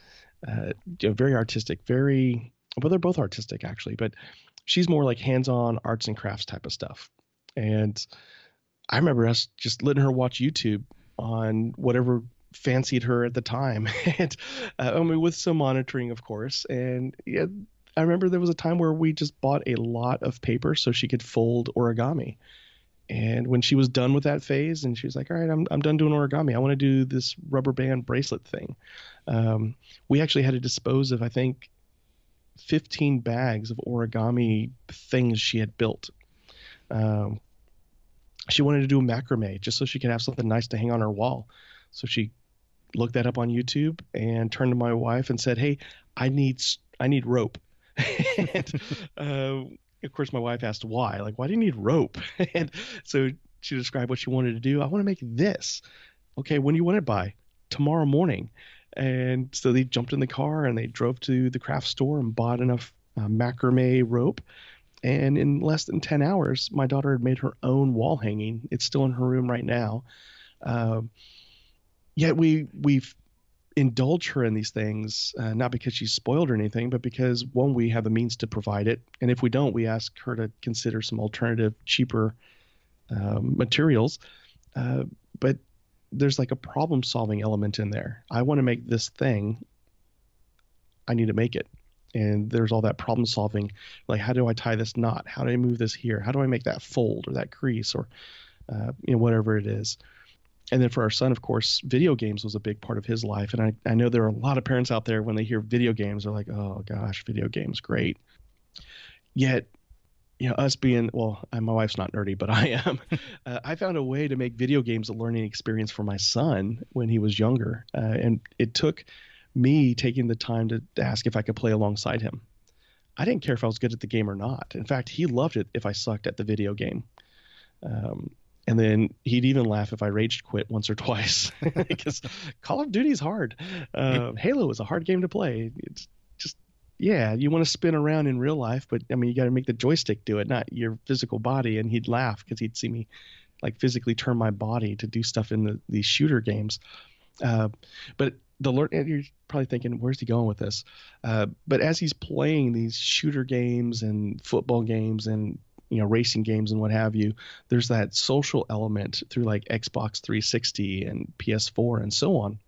uh, very artistic, very well, they're both artistic actually, but she's more like hands-on arts and crafts type of stuff. And I remember us just letting her watch YouTube on whatever fancied her at the time, and uh, I mean with some monitoring, of course. And yeah, I remember there was a time where we just bought a lot of paper so she could fold origami. And when she was done with that phase, and she was like, "All right, I'm I'm done doing origami. I want to do this rubber band bracelet thing." Um, we actually had to dispose of, I think, 15 bags of origami things she had built. Um, she wanted to do macrame just so she could have something nice to hang on her wall. So she looked that up on YouTube and turned to my wife and said, "Hey, I need I need rope." and uh, of course, my wife asked why. Like, why do you need rope? and so she described what she wanted to do. I want to make this. Okay, when do you want it by? Tomorrow morning. And so they jumped in the car and they drove to the craft store and bought enough uh, macrame rope. And in less than 10 hours, my daughter had made her own wall hanging. It's still in her room right now. Uh, yet we we've indulged her in these things, uh, not because she's spoiled or anything, but because one, we have the means to provide it, and if we don't, we ask her to consider some alternative, cheaper um, materials. Uh, but there's like a problem solving element in there. I want to make this thing. I need to make it. And there's all that problem solving. Like, how do I tie this knot? How do I move this here? How do I make that fold or that crease or, uh, you know, whatever it is. And then for our son, of course, video games was a big part of his life. And I, I know there are a lot of parents out there when they hear video games, they're like, oh gosh, video games, great. Yet you know, us being well, my wife's not nerdy, but I am. uh, I found a way to make video games a learning experience for my son when he was younger, uh, and it took me taking the time to ask if I could play alongside him. I didn't care if I was good at the game or not. In fact, he loved it if I sucked at the video game. Um, and then he'd even laugh if I raged quit once or twice because Call of Duty is hard. Uh, Halo is a hard game to play. It's yeah, you want to spin around in real life, but I mean, you got to make the joystick do it, not your physical body. And he'd laugh because he'd see me like physically turn my body to do stuff in the, these shooter games. Uh, but the learn, you're probably thinking, where's he going with this? Uh, but as he's playing these shooter games and football games and you know racing games and what have you, there's that social element through like Xbox 360 and PS4 and so on.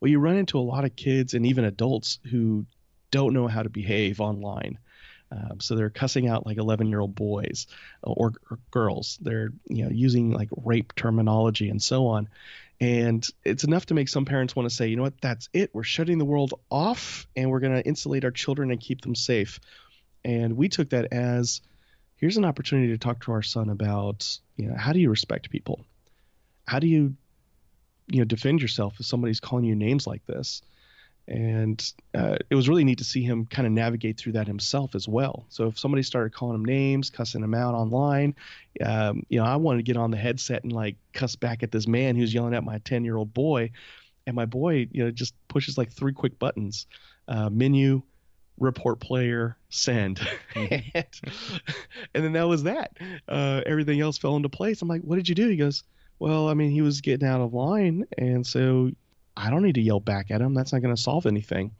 Well, you run into a lot of kids and even adults who don't know how to behave online. Um, so they're cussing out like 11 year old boys or, or, girls. They're you know using like rape terminology and so on. And it's enough to make some parents want to say, you know what, that's it. We're shutting the world off and we're going to insulate our children and keep them safe. And we took that as here's an opportunity to talk to our son about, you know, how do you respect people? How do you, you know, defend yourself if somebody's calling you names like this? And uh, it was really neat to see him kind of navigate through that himself as well. So if somebody started calling him names, cussing him out online, um, you know, I wanted to get on the headset and like cuss back at this man who's yelling at my 10 year old boy, and my boy, you know, just pushes like three quick buttons, uh, menu, report player, send, and, and then that was that. Uh, everything else fell into place. I'm like, what did you do? He goes, well, I mean, he was getting out of line, and so I don't need to yell back at him. That's not going to solve anything.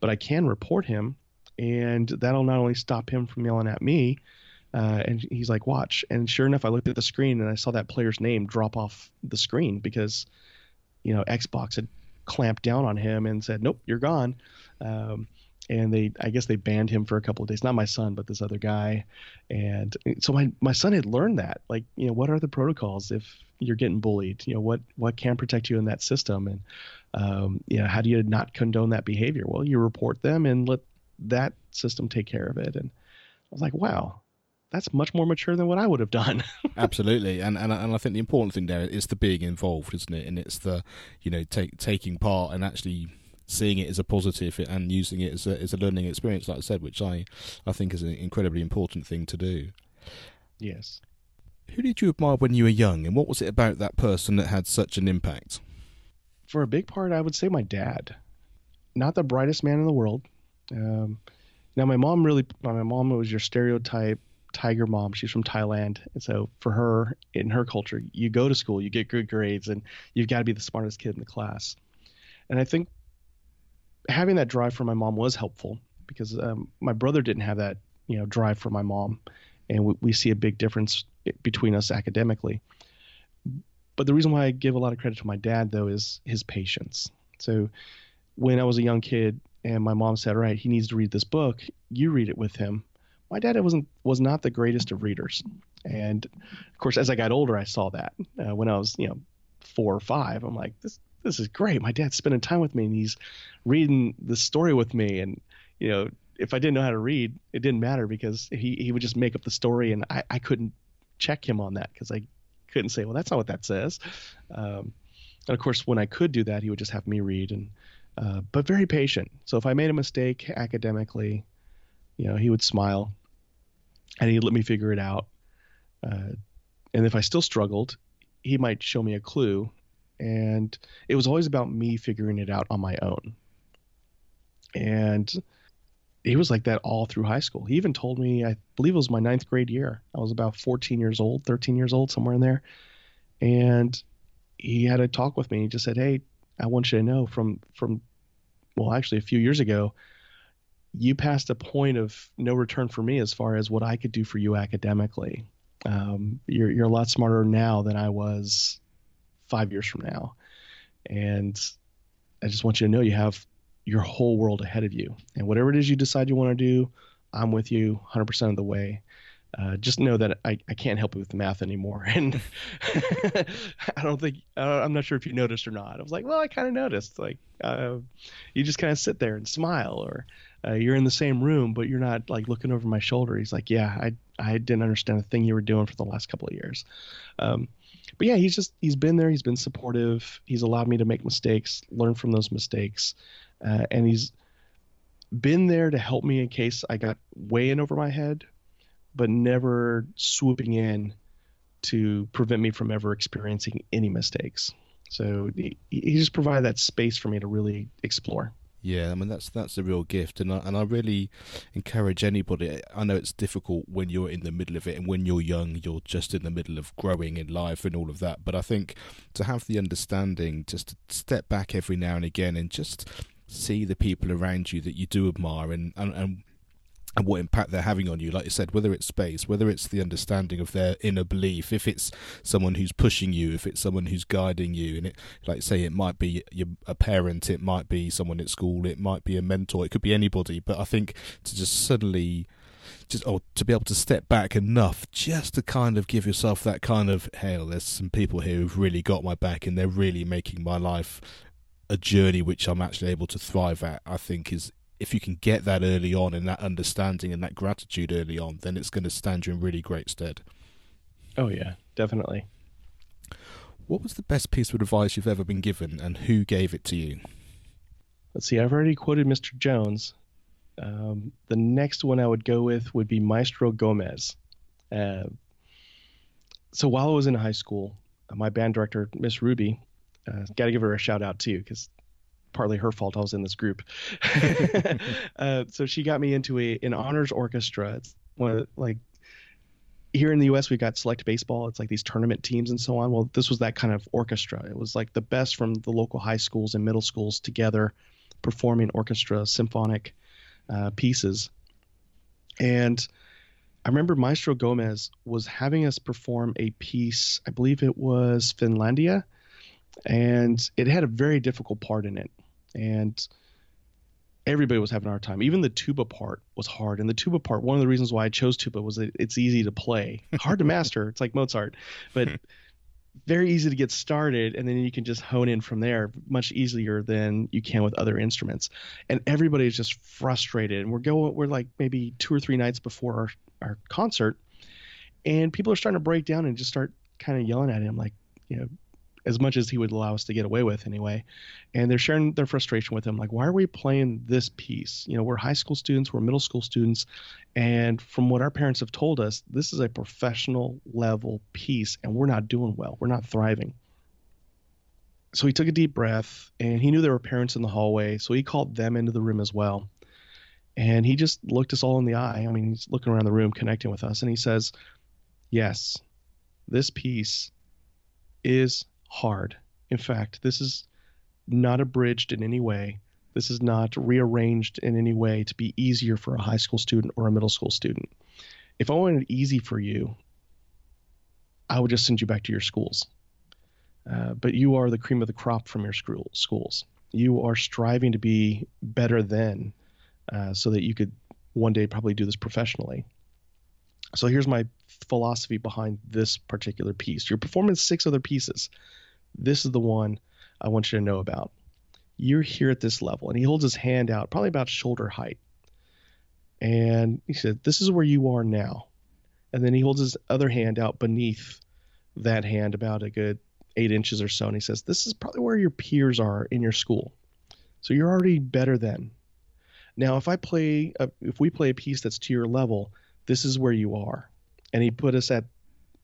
But I can report him, and that'll not only stop him from yelling at me. Uh, and he's like, watch. And sure enough, I looked at the screen and I saw that player's name drop off the screen because, you know, Xbox had clamped down on him and said, nope, you're gone. Um, and they, I guess they banned him for a couple of days. Not my son, but this other guy. And so my, my son had learned that, like, you know, what are the protocols if you're getting bullied? You know, what, what can protect you in that system? And, um, you know, how do you not condone that behavior? Well, you report them and let that system take care of it. And I was like, wow, that's much more mature than what I would have done. Absolutely, and, and and I think the important thing there is the being involved, isn't it? And it's the you know take, taking part and actually seeing it as a positive and using it as a, as a learning experience, like I said, which I I think is an incredibly important thing to do. Yes. Who did you admire when you were young, and what was it about that person that had such an impact? For a big part, I would say my dad. Not the brightest man in the world. Um, now, my mom really, my mom was your stereotype tiger mom. She's from Thailand, and so for her, in her culture, you go to school, you get good grades, and you've got to be the smartest kid in the class. And I think having that drive for my mom was helpful because um, my brother didn't have that, you know, drive for my mom, and we, we see a big difference between us academically. But the reason why I give a lot of credit to my dad though is his patience. So when I was a young kid and my mom said, "All right, he needs to read this book. You read it with him." My dad wasn't was not the greatest of readers, and of course, as I got older, I saw that. Uh, when I was, you know, four or five, I'm like, "This this is great. My dad's spending time with me, and he's reading the story with me." And you know, if I didn't know how to read, it didn't matter because he he would just make up the story, and I I couldn't check him on that because I couldn't say, well, that's not what that says. Um, and of course, when I could do that, he would just have me read and, uh, but very patient. So if I made a mistake academically, you know, he would smile and he'd let me figure it out. Uh, and if I still struggled, he might show me a clue. And it was always about me figuring it out on my own. And he was like that all through high school. He even told me, I believe it was my ninth grade year. I was about 14 years old, 13 years old, somewhere in there. And he had a talk with me. He just said, Hey, I want you to know from, from, well, actually a few years ago, you passed a point of no return for me as far as what I could do for you academically. Um, you're, you're a lot smarter now than I was five years from now. And I just want you to know you have your whole world ahead of you. And whatever it is you decide you want to do, I'm with you 100% of the way. Uh, just know that I, I can't help you with the math anymore. And I don't think, uh, I'm not sure if you noticed or not. I was like, well, I kind of noticed. Like, uh, you just kind of sit there and smile, or uh, you're in the same room, but you're not like looking over my shoulder. He's like, yeah, I, I didn't understand a thing you were doing for the last couple of years. Um, but yeah, he's just, he's been there. He's been supportive. He's allowed me to make mistakes, learn from those mistakes uh, and he's been there to help me in case I got way in over my head, but never swooping in to prevent me from ever experiencing any mistakes. So he, he just provided that space for me to really explore. Yeah, I mean that's that's a real gift, and I, and I really encourage anybody. I know it's difficult when you're in the middle of it, and when you're young, you're just in the middle of growing in life and all of that. But I think to have the understanding, just to step back every now and again, and just see the people around you that you do admire and, and, and and what impact they're having on you. Like you said, whether it's space, whether it's the understanding of their inner belief, if it's someone who's pushing you, if it's someone who's guiding you, and it, like say, it might be a parent, it might be someone at school, it might be a mentor, it could be anybody. But I think to just suddenly, just or to be able to step back enough, just to kind of give yourself that kind of, hey, there's some people here who've really got my back, and they're really making my life a journey which I'm actually able to thrive at, I think is if you can get that early on and that understanding and that gratitude early on, then it's going to stand you in really great stead. Oh yeah, definitely. What was the best piece of advice you've ever been given, and who gave it to you? let's see, I've already quoted Mr. Jones. Um, the next one I would go with would be Maestro Gomez. Uh, so while I was in high school, uh, my band director, Miss Ruby, uh, got to give her a shout out too, because partly her fault I was in this group. uh, so she got me into a an honors orchestra. It's one of, like here in the U.S. we've got select baseball. It's like these tournament teams and so on. Well, this was that kind of orchestra. It was like the best from the local high schools and middle schools together, performing orchestra symphonic uh, pieces. And I remember Maestro Gomez was having us perform a piece. I believe it was Finlandia, and it had a very difficult part in it. And everybody was having a hard time. Even the tuba part was hard. And the tuba part, one of the reasons why I chose tuba was that it's easy to play, hard to master. It's like Mozart, but very easy to get started. And then you can just hone in from there much easier than you can with other instruments. And everybody is just frustrated. And we're going, we're like maybe two or three nights before our, our concert. And people are starting to break down and just start kind of yelling at him, like, you know, as much as he would allow us to get away with anyway. And they're sharing their frustration with him, like, why are we playing this piece? You know, we're high school students, we're middle school students, and from what our parents have told us, this is a professional level piece, and we're not doing well. We're not thriving. So he took a deep breath, and he knew there were parents in the hallway, so he called them into the room as well. And he just looked us all in the eye. I mean, he's looking around the room, connecting with us, and he says, Yes, this piece is hard. In fact, this is not abridged in any way. This is not rearranged in any way to be easier for a high school student or a middle school student. If I wanted it easy for you, I would just send you back to your schools. Uh, but you are the cream of the crop from your school, schools. You are striving to be better than uh, so that you could one day probably do this professionally. So here's my philosophy behind this particular piece. You're performing six other pieces. This is the one I want you to know about. You're here at this level. And he holds his hand out, probably about shoulder height. And he said, This is where you are now. And then he holds his other hand out beneath that hand, about a good eight inches or so. And he says, This is probably where your peers are in your school. So you're already better than. Now, if I play, a, if we play a piece that's to your level, this is where you are. And he put us at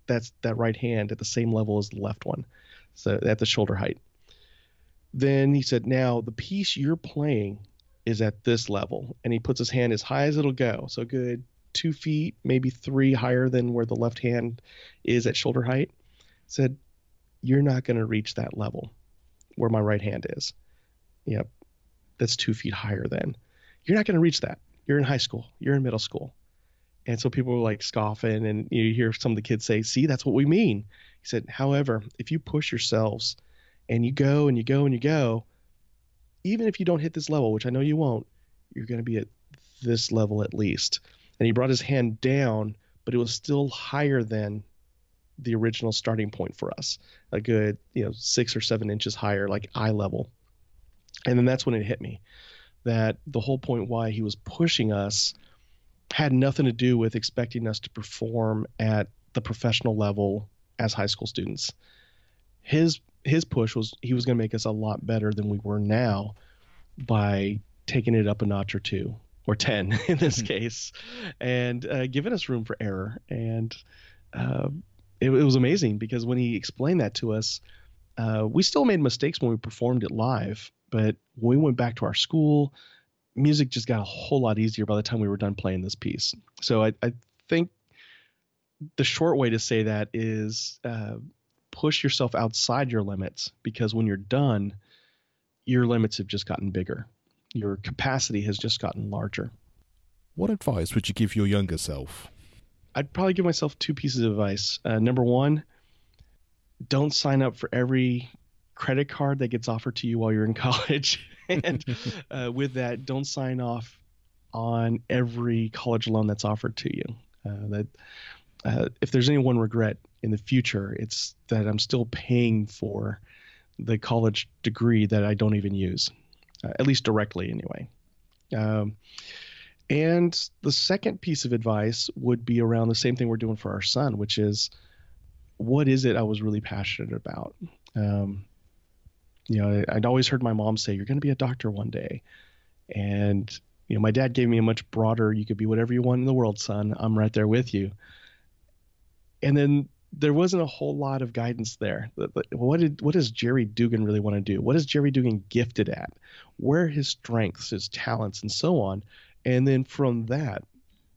that's that right hand at the same level as the left one so at the shoulder height. Then he said, Now the piece you're playing is at this level. And he puts his hand as high as it'll go. So good two feet, maybe three higher than where the left hand is at shoulder height. Said, You're not going to reach that level where my right hand is. Yep. That's two feet higher then. You're not going to reach that. You're in high school. You're in middle school. And so people were like scoffing, and you hear some of the kids say, See, that's what we mean. He said, however, if you push yourselves and you go and you go and you go, even if you don't hit this level, which I know you won't, you're going to be at this level at least. And he brought his hand down, but it was still higher than the original starting point for us, a good, you know, six or seven inches higher, like eye level. And then that's when it hit me that the whole point why he was pushing us had nothing to do with expecting us to perform at the professional level as high school students. His his push was he was going to make us a lot better than we were now by taking it up a notch or two or 10 in this mm-hmm. case and uh, giving us room for error and uh, it, it, was amazing because when he explained that to us uh, we still made mistakes when we performed it live but when we went back to our school music just got a whole lot easier by the time we were done playing this piece so i, I think the short way to say that is uh, push yourself outside your limits because when you're done, your limits have just gotten bigger. Your capacity has just gotten larger. What advice would you give your younger self? I'd probably give myself two pieces of advice. Uh, number one, don't sign up for every credit card that gets offered to you while you're in college. and uh, with that, don't sign off on every college loan that's offered to you. Uh, that uh, if there's any one regret in the future, it's that I'm still paying for the college degree that I don't even use, uh, at least directly anyway. Um, and the second piece of advice would be around the same thing we're doing for our son, which is what is it I was really passionate about? Um, you know, I'd always heard my mom say, "You're going to be a doctor one day," and you know, my dad gave me a much broader, "You could be whatever you want in the world, son. I'm right there with you." And then there wasn't a whole lot of guidance there. What did what does Jerry Dugan really want to do? What is Jerry Dugan gifted at? Where are his strengths, his talents, and so on? And then from that,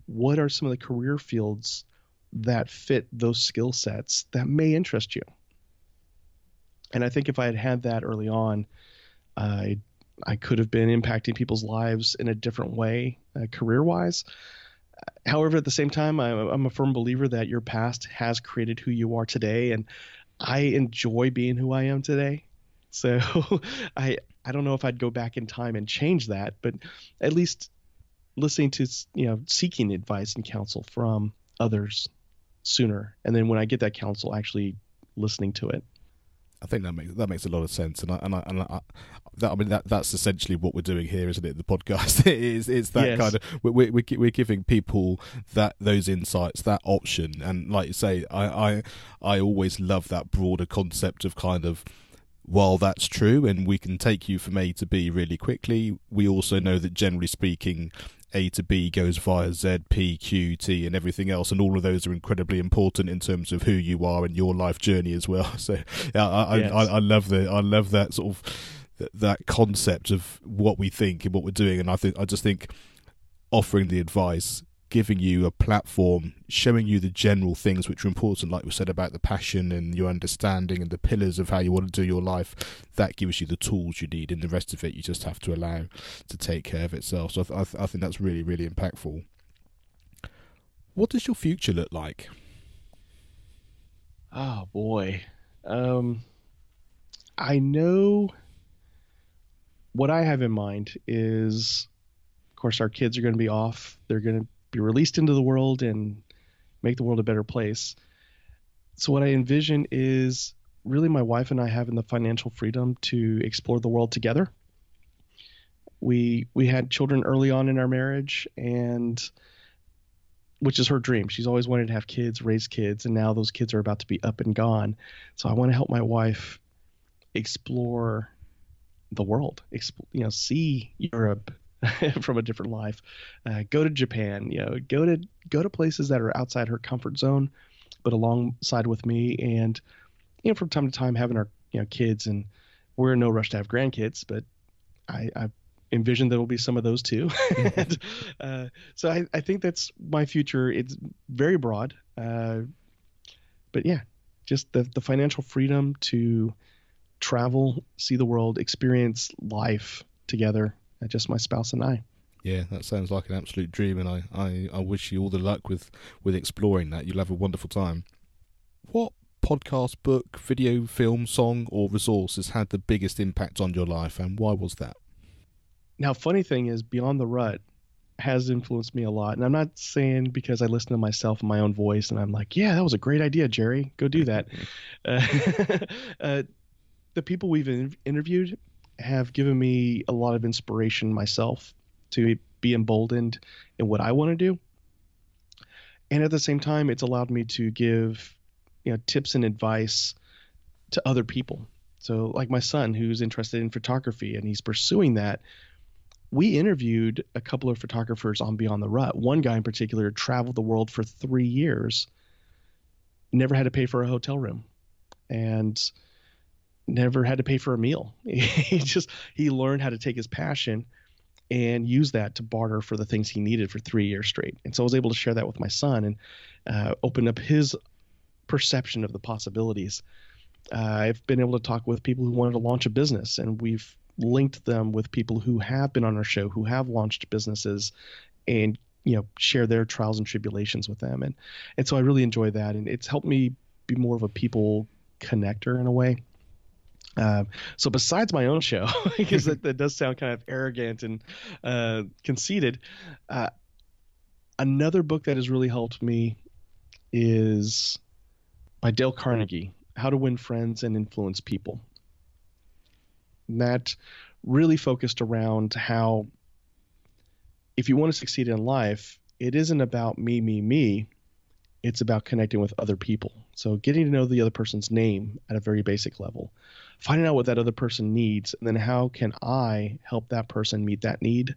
what are some of the career fields that fit those skill sets that may interest you? And I think if I had had that early on, I I could have been impacting people's lives in a different way, uh, career wise. However, at the same time, I'm, I'm a firm believer that your past has created who you are today, and I enjoy being who I am today. So I I don't know if I'd go back in time and change that, but at least listening to you know seeking advice and counsel from others sooner, and then when I get that counsel, actually listening to it. I think that makes that makes a lot of sense, and I and I, and I, that I mean that that's essentially what we're doing here, isn't it? The podcast is it's that yes. kind of we're, we're we're giving people that those insights, that option, and like you say, I I I always love that broader concept of kind of while that's true and we can take you from A to B really quickly, we also know that generally speaking, a to B goes via Z, P, Q, T, and everything else, and all of those are incredibly important in terms of who you are and your life journey as well. So, yeah, I, yes. I, I, I love the I love that sort of that concept of what we think and what we're doing, and I think I just think offering the advice giving you a platform, showing you the general things which are important, like we said about the passion and your understanding and the pillars of how you want to do your life. That gives you the tools you need, and the rest of it you just have to allow to take care of itself. So I, th- I, th- I think that's really, really impactful. What does your future look like? Oh boy, um, I know what I have in mind is, of course, our kids are going to be off. They're going to be released into the world and make the world a better place. So what I envision is really my wife and I having the financial freedom to explore the world together. We we had children early on in our marriage and which is her dream. She's always wanted to have kids, raise kids, and now those kids are about to be up and gone. So I want to help my wife explore the world, you know, see Europe, from a different life. Uh, go to Japan, you know, go to go to places that are outside her comfort zone, but alongside with me, and you know, from time to time having our you know kids, and we're in no rush to have grandkids, but I, I envision there will be some of those too. and, uh, so I, I think that's my future. It's very broad, uh, but yeah, just the the financial freedom to travel, see the world, experience life together just my spouse and I. Yeah, that sounds like an absolute dream, and I, I, I wish you all the luck with, with exploring that. You'll have a wonderful time. What podcast, book, video, film, song, or resource has had the biggest impact on your life, and why was that? Now, funny thing is, Beyond the Rut has influenced me a lot, and I'm not saying because I listen to myself and my own voice, and I'm like, yeah, that was a great idea, Jerry, go do that. uh, uh, the people we've in- interviewed have given me a lot of inspiration myself to be emboldened in what I want to do. And at the same time, it's allowed me to give you know tips and advice to other people. So like my son who's interested in photography and he's pursuing that. We interviewed a couple of photographers on Beyond the Rut. One guy in particular traveled the world for 3 years, never had to pay for a hotel room. And never had to pay for a meal. he just he learned how to take his passion and use that to barter for the things he needed for three years straight. And so I was able to share that with my son and uh, open up his perception of the possibilities. Uh, I've been able to talk with people who wanted to launch a business, and we've linked them with people who have been on our show, who have launched businesses, and you know share their trials and tribulations with them. And and so I really enjoy that, and it's helped me be more of a people connector in a way. Uh, so besides my own show, because that, that, does sound kind of arrogant and uh, conceited, uh, another book that has really helped me is by Dale Carnegie, How to Win Friends and Influence People. And that really focused around how if you want to succeed in life, it isn't about me, me, me. It's about connecting with other people. So getting to know the other person's name at a very basic level finding out what that other person needs, and then how can I help that person meet that need.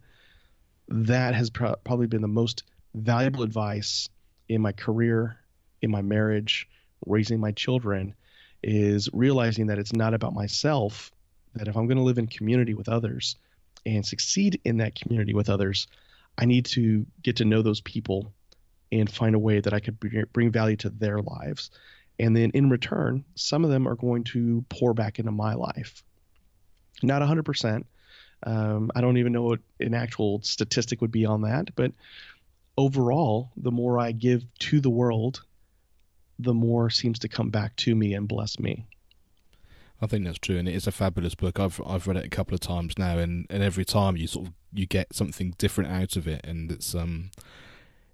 That has pro- probably been the most valuable advice in my career, in my marriage, raising my children, is realizing that it's not about myself. That if I'm going to live in community with others and succeed in that community with others, I need to get to know those people and find a way that I could bring value to their lives. And then in return, some of them are going to pour back into my life. Not 100%. Um, I don't even know what an actual statistic would be on that, but overall, the more I give to the world, the more seems to come back to me and bless me. I think that's true, and it is a fabulous book. I've I've read it a couple of times now, and, and every time you sort of you get something different out of it, and it's um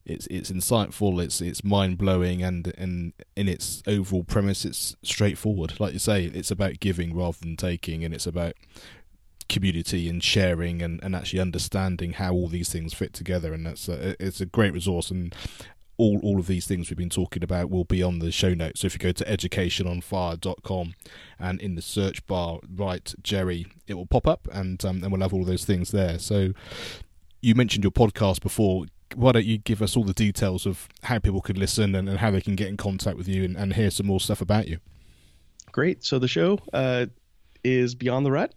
it's it's insightful, it's it's mind blowing, and and in its overall premise, it's straightforward. Like you say, it's about giving rather than taking, and it's about community and sharing and, and actually understanding how all these things fit together. And that's a, it's a great resource. And all all of these things we've been talking about will be on the show notes. So if you go to educationonfire.com and in the search bar write Jerry, it will pop up, and um, and we'll have all those things there. So you mentioned your podcast before why don't you give us all the details of how people can listen and, and how they can get in contact with you and, and, hear some more stuff about you? Great. So the show uh, is Beyond the Rut.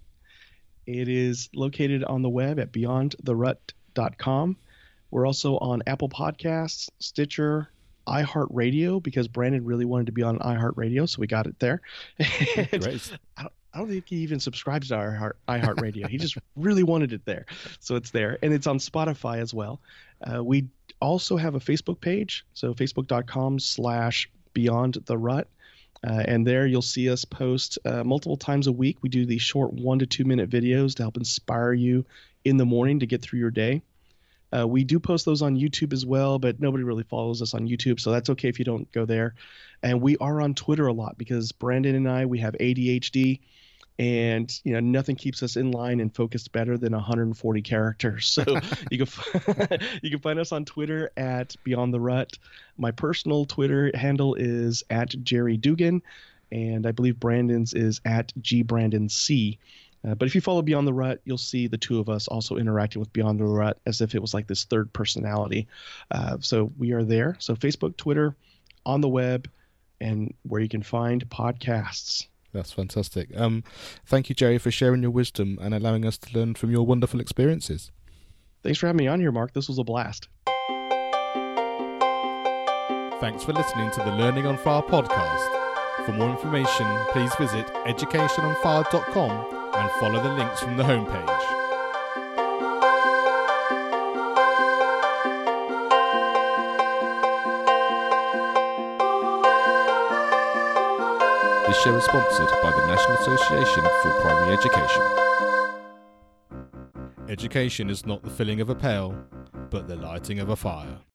It is located on the web at beyondtherut.com. We're also on Apple Podcasts, Stitcher, iHeartRadio because Brandon really wanted to be on iHeartRadio, so we got it there. Great. I don't, I don't think he even subscribes to iHeart, iHeartRadio. he just really wanted it there, so it's there, and it's on Spotify as well. Uh, we also have a Facebook page, so facebook.com/slash Beyond the Rut. Uh, and there you'll see us post uh, multiple times a week. We do these short one to two minute videos to help inspire you in the morning to get through your day. Uh, we do post those on YouTube as well, but nobody really follows us on YouTube, so that's okay if you don't go there. And we are on Twitter a lot because Brandon and I we have ADHD, and you know nothing keeps us in line and focused better than 140 characters. So you can you can find us on Twitter at Beyond the Rut. My personal Twitter handle is at Jerry Dugan, and I believe Brandon's is at G Brandon C. Uh, but if you follow Beyond the Rut, you'll see the two of us also interacting with Beyond the Rut as if it was like this third personality. Uh, so we are there. So Facebook, Twitter, on the web, and where you can find podcasts. That's fantastic. Um, thank you, Jerry, for sharing your wisdom and allowing us to learn from your wonderful experiences. Thanks for having me on here, Mark. This was a blast. Thanks for listening to the Learning on Fire podcast. For more information, please visit educationonfire.com and follow the links from the homepage. This show is sponsored by the National Association for Primary Education. Education is not the filling of a pail, but the lighting of a fire.